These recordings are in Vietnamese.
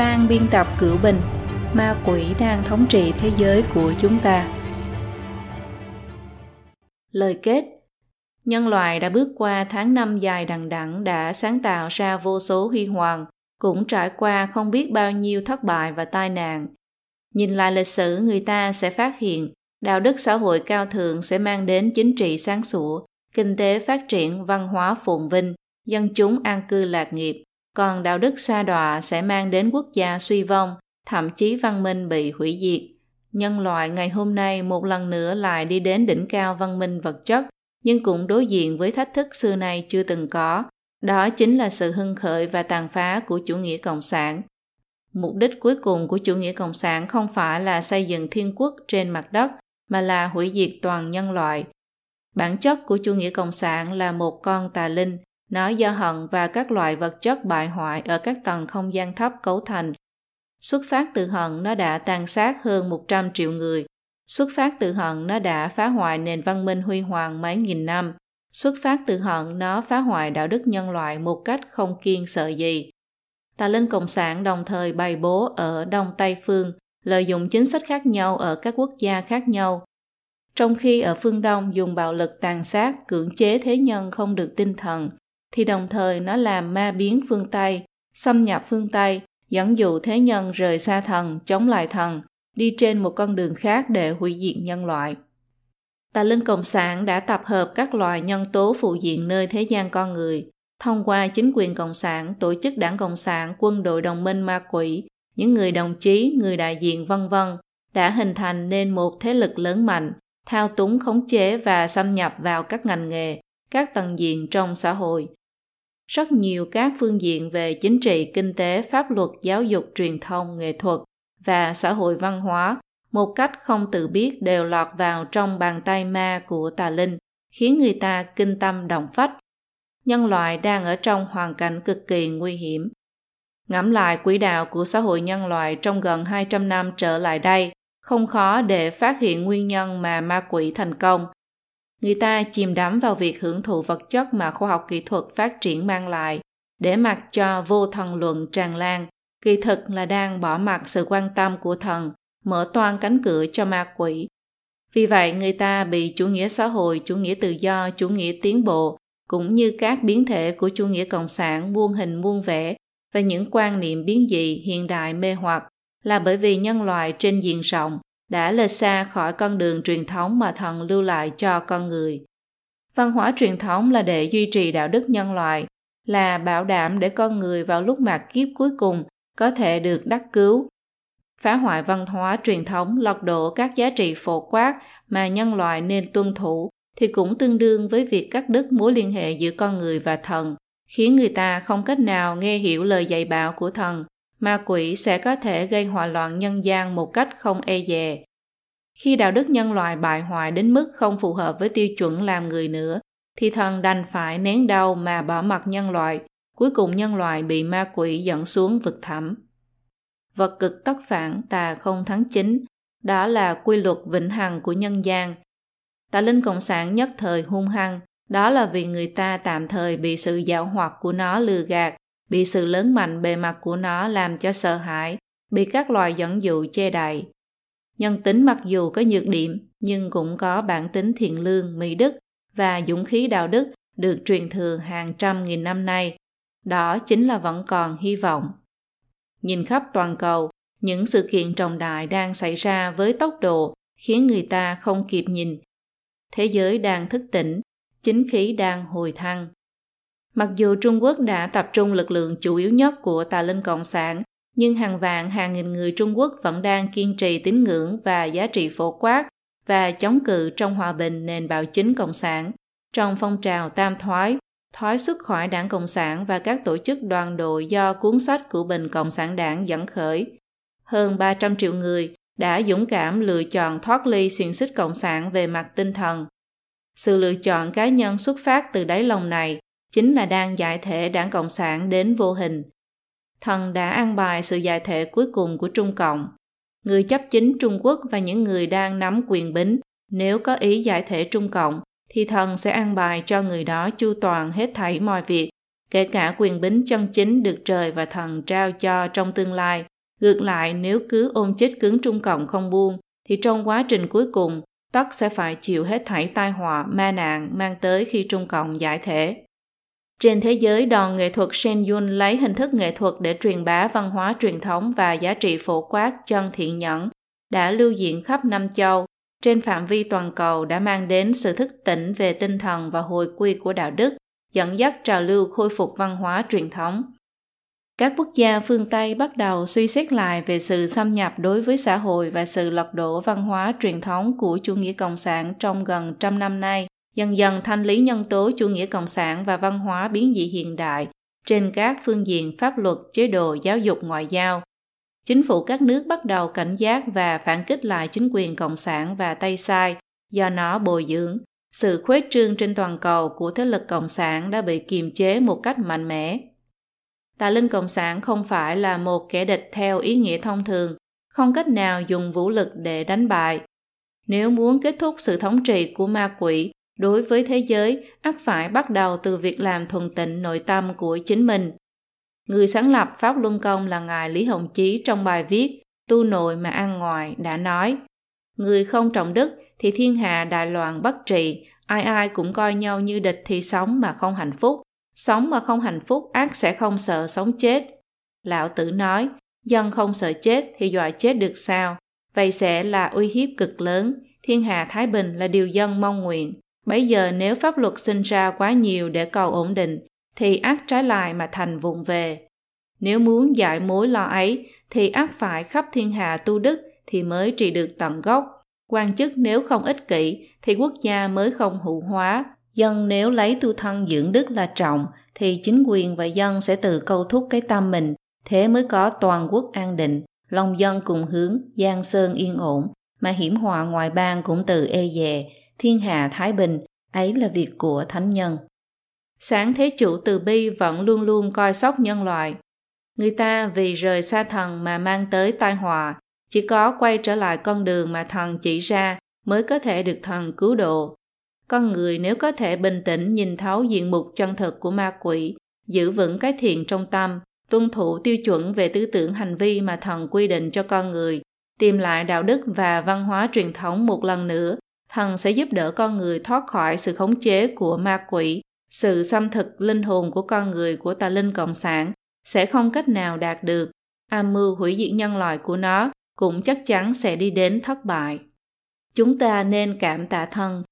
Ban biên tập Cửu Bình Ma quỷ đang thống trị thế giới của chúng ta. Lời kết. Nhân loại đã bước qua tháng năm dài đằng đẵng đã sáng tạo ra vô số huy hoàng, cũng trải qua không biết bao nhiêu thất bại và tai nạn. Nhìn lại lịch sử người ta sẽ phát hiện đạo đức xã hội cao thượng sẽ mang đến chính trị sáng sủa, kinh tế phát triển, văn hóa phồn vinh, dân chúng an cư lạc nghiệp, còn đạo đức sa đọa sẽ mang đến quốc gia suy vong, thậm chí văn minh bị hủy diệt. Nhân loại ngày hôm nay một lần nữa lại đi đến đỉnh cao văn minh vật chất, nhưng cũng đối diện với thách thức xưa nay chưa từng có. Đó chính là sự hưng khởi và tàn phá của chủ nghĩa cộng sản. Mục đích cuối cùng của chủ nghĩa cộng sản không phải là xây dựng thiên quốc trên mặt đất, mà là hủy diệt toàn nhân loại. Bản chất của chủ nghĩa cộng sản là một con tà linh, nó do hận và các loại vật chất bại hoại ở các tầng không gian thấp cấu thành. Xuất phát từ hận nó đã tàn sát hơn 100 triệu người. Xuất phát từ hận nó đã phá hoại nền văn minh huy hoàng mấy nghìn năm. Xuất phát từ hận nó phá hoại đạo đức nhân loại một cách không kiên sợ gì. Tà linh Cộng sản đồng thời bày bố ở Đông Tây Phương, lợi dụng chính sách khác nhau ở các quốc gia khác nhau. Trong khi ở phương Đông dùng bạo lực tàn sát, cưỡng chế thế nhân không được tinh thần, thì đồng thời nó làm ma biến phương Tây, xâm nhập phương Tây, dẫn dụ thế nhân rời xa thần, chống lại thần, đi trên một con đường khác để hủy diệt nhân loại. Tà linh Cộng sản đã tập hợp các loài nhân tố phụ diện nơi thế gian con người, thông qua chính quyền Cộng sản, tổ chức đảng Cộng sản, quân đội đồng minh ma quỷ, những người đồng chí, người đại diện vân vân đã hình thành nên một thế lực lớn mạnh, thao túng khống chế và xâm nhập vào các ngành nghề, các tầng diện trong xã hội, rất nhiều các phương diện về chính trị, kinh tế, pháp luật, giáo dục, truyền thông, nghệ thuật và xã hội văn hóa một cách không tự biết đều lọt vào trong bàn tay ma của tà linh, khiến người ta kinh tâm động phách. Nhân loại đang ở trong hoàn cảnh cực kỳ nguy hiểm. Ngẫm lại quỹ đạo của xã hội nhân loại trong gần 200 năm trở lại đây, không khó để phát hiện nguyên nhân mà ma quỷ thành công người ta chìm đắm vào việc hưởng thụ vật chất mà khoa học kỹ thuật phát triển mang lại, để mặc cho vô thần luận tràn lan. Kỳ thực là đang bỏ mặc sự quan tâm của thần, mở toan cánh cửa cho ma quỷ. Vì vậy, người ta bị chủ nghĩa xã hội, chủ nghĩa tự do, chủ nghĩa tiến bộ, cũng như các biến thể của chủ nghĩa cộng sản muôn hình muôn vẻ và những quan niệm biến dị, hiện đại, mê hoặc là bởi vì nhân loại trên diện rộng đã lệch xa khỏi con đường truyền thống mà thần lưu lại cho con người. Văn hóa truyền thống là để duy trì đạo đức nhân loại, là bảo đảm để con người vào lúc mạt kiếp cuối cùng có thể được đắc cứu. Phá hoại văn hóa truyền thống lọt đổ các giá trị phổ quát mà nhân loại nên tuân thủ thì cũng tương đương với việc cắt đứt mối liên hệ giữa con người và thần, khiến người ta không cách nào nghe hiểu lời dạy bảo của thần ma quỷ sẽ có thể gây hòa loạn nhân gian một cách không e dè. Khi đạo đức nhân loại bại hoại đến mức không phù hợp với tiêu chuẩn làm người nữa, thì thần đành phải nén đau mà bỏ mặt nhân loại, cuối cùng nhân loại bị ma quỷ dẫn xuống vực thẳm. Vật cực tất phản tà không thắng chính, đó là quy luật vĩnh hằng của nhân gian. Tà linh cộng sản nhất thời hung hăng, đó là vì người ta tạm thời bị sự dạo hoặc của nó lừa gạt, bị sự lớn mạnh bề mặt của nó làm cho sợ hãi, bị các loài dẫn dụ che đậy. Nhân tính mặc dù có nhược điểm, nhưng cũng có bản tính thiện lương, mỹ đức và dũng khí đạo đức được truyền thừa hàng trăm nghìn năm nay. Đó chính là vẫn còn hy vọng. Nhìn khắp toàn cầu, những sự kiện trọng đại đang xảy ra với tốc độ khiến người ta không kịp nhìn. Thế giới đang thức tỉnh, chính khí đang hồi thăng. Mặc dù Trung Quốc đã tập trung lực lượng chủ yếu nhất của tà linh cộng sản, nhưng hàng vạn hàng nghìn người Trung Quốc vẫn đang kiên trì tín ngưỡng và giá trị phổ quát và chống cự trong hòa bình nền bạo chính cộng sản. Trong phong trào tam thoái, thoái xuất khỏi đảng Cộng sản và các tổ chức đoàn đội do cuốn sách của Bình Cộng sản đảng dẫn khởi. Hơn 300 triệu người đã dũng cảm lựa chọn thoát ly xiềng xích Cộng sản về mặt tinh thần. Sự lựa chọn cá nhân xuất phát từ đáy lòng này chính là đang giải thể đảng Cộng sản đến vô hình. Thần đã an bài sự giải thể cuối cùng của Trung Cộng. Người chấp chính Trung Quốc và những người đang nắm quyền bính, nếu có ý giải thể Trung Cộng, thì thần sẽ an bài cho người đó chu toàn hết thảy mọi việc, kể cả quyền bính chân chính được trời và thần trao cho trong tương lai, Ngược lại, nếu cứ ôm chết cứng Trung Cộng không buông, thì trong quá trình cuối cùng, tất sẽ phải chịu hết thảy tai họa, ma nạn mang tới khi Trung Cộng giải thể. Trên thế giới, đoàn nghệ thuật Shen Yun lấy hình thức nghệ thuật để truyền bá văn hóa truyền thống và giá trị phổ quát chân thiện nhẫn, đã lưu diễn khắp năm châu, trên phạm vi toàn cầu đã mang đến sự thức tỉnh về tinh thần và hồi quy của đạo đức, dẫn dắt trào lưu khôi phục văn hóa truyền thống. Các quốc gia phương Tây bắt đầu suy xét lại về sự xâm nhập đối với xã hội và sự lật đổ văn hóa truyền thống của chủ nghĩa cộng sản trong gần trăm năm nay, dần dần thanh lý nhân tố chủ nghĩa cộng sản và văn hóa biến dị hiện đại trên các phương diện pháp luật, chế độ, giáo dục, ngoại giao. Chính phủ các nước bắt đầu cảnh giác và phản kích lại chính quyền cộng sản và Tây Sai do nó bồi dưỡng. Sự khuếch trương trên toàn cầu của thế lực cộng sản đã bị kiềm chế một cách mạnh mẽ tà linh cộng sản không phải là một kẻ địch theo ý nghĩa thông thường không cách nào dùng vũ lực để đánh bại nếu muốn kết thúc sự thống trị của ma quỷ đối với thế giới ắt phải bắt đầu từ việc làm thuần tịnh nội tâm của chính mình người sáng lập pháp luân công là ngài lý hồng chí trong bài viết tu nội mà ăn ngoài đã nói người không trọng đức thì thiên hạ đại loạn bất trị ai ai cũng coi nhau như địch thì sống mà không hạnh phúc Sống mà không hạnh phúc ác sẽ không sợ sống chết. Lão tử nói, dân không sợ chết thì dọa chết được sao? Vậy sẽ là uy hiếp cực lớn. Thiên hạ Thái Bình là điều dân mong nguyện. Bây giờ nếu pháp luật sinh ra quá nhiều để cầu ổn định, thì ác trái lại mà thành vùng về. Nếu muốn giải mối lo ấy, thì ác phải khắp thiên hạ tu đức thì mới trị được tận gốc. Quan chức nếu không ích kỷ, thì quốc gia mới không hữu hóa, Dân nếu lấy tu thân dưỡng đức là trọng, thì chính quyền và dân sẽ tự câu thúc cái tâm mình, thế mới có toàn quốc an định, lòng dân cùng hướng, giang sơn yên ổn, mà hiểm họa ngoài bang cũng từ e dè, thiên hạ thái bình, ấy là việc của thánh nhân. Sáng thế chủ từ bi vẫn luôn luôn coi sóc nhân loại. Người ta vì rời xa thần mà mang tới tai họa, chỉ có quay trở lại con đường mà thần chỉ ra mới có thể được thần cứu độ con người nếu có thể bình tĩnh nhìn thấu diện mục chân thực của ma quỷ giữ vững cái thiện trong tâm tuân thủ tiêu chuẩn về tư tưởng hành vi mà thần quy định cho con người tìm lại đạo đức và văn hóa truyền thống một lần nữa thần sẽ giúp đỡ con người thoát khỏi sự khống chế của ma quỷ. Sự xâm thực linh hồn của con người của tà linh cộng sản sẽ không cách nào đạt được. Âm mưu hủy diệt nhân loại của nó cũng chắc chắn sẽ đi đến thất bại. Chúng ta nên cảm tạ thần,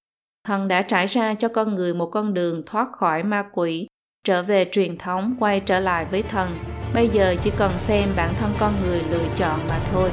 thần đã trải ra cho con người một con đường thoát khỏi ma quỷ trở về truyền thống quay trở lại với thần. Bây giờ chỉ cần xem bản thân con người lựa chọn mà thôi.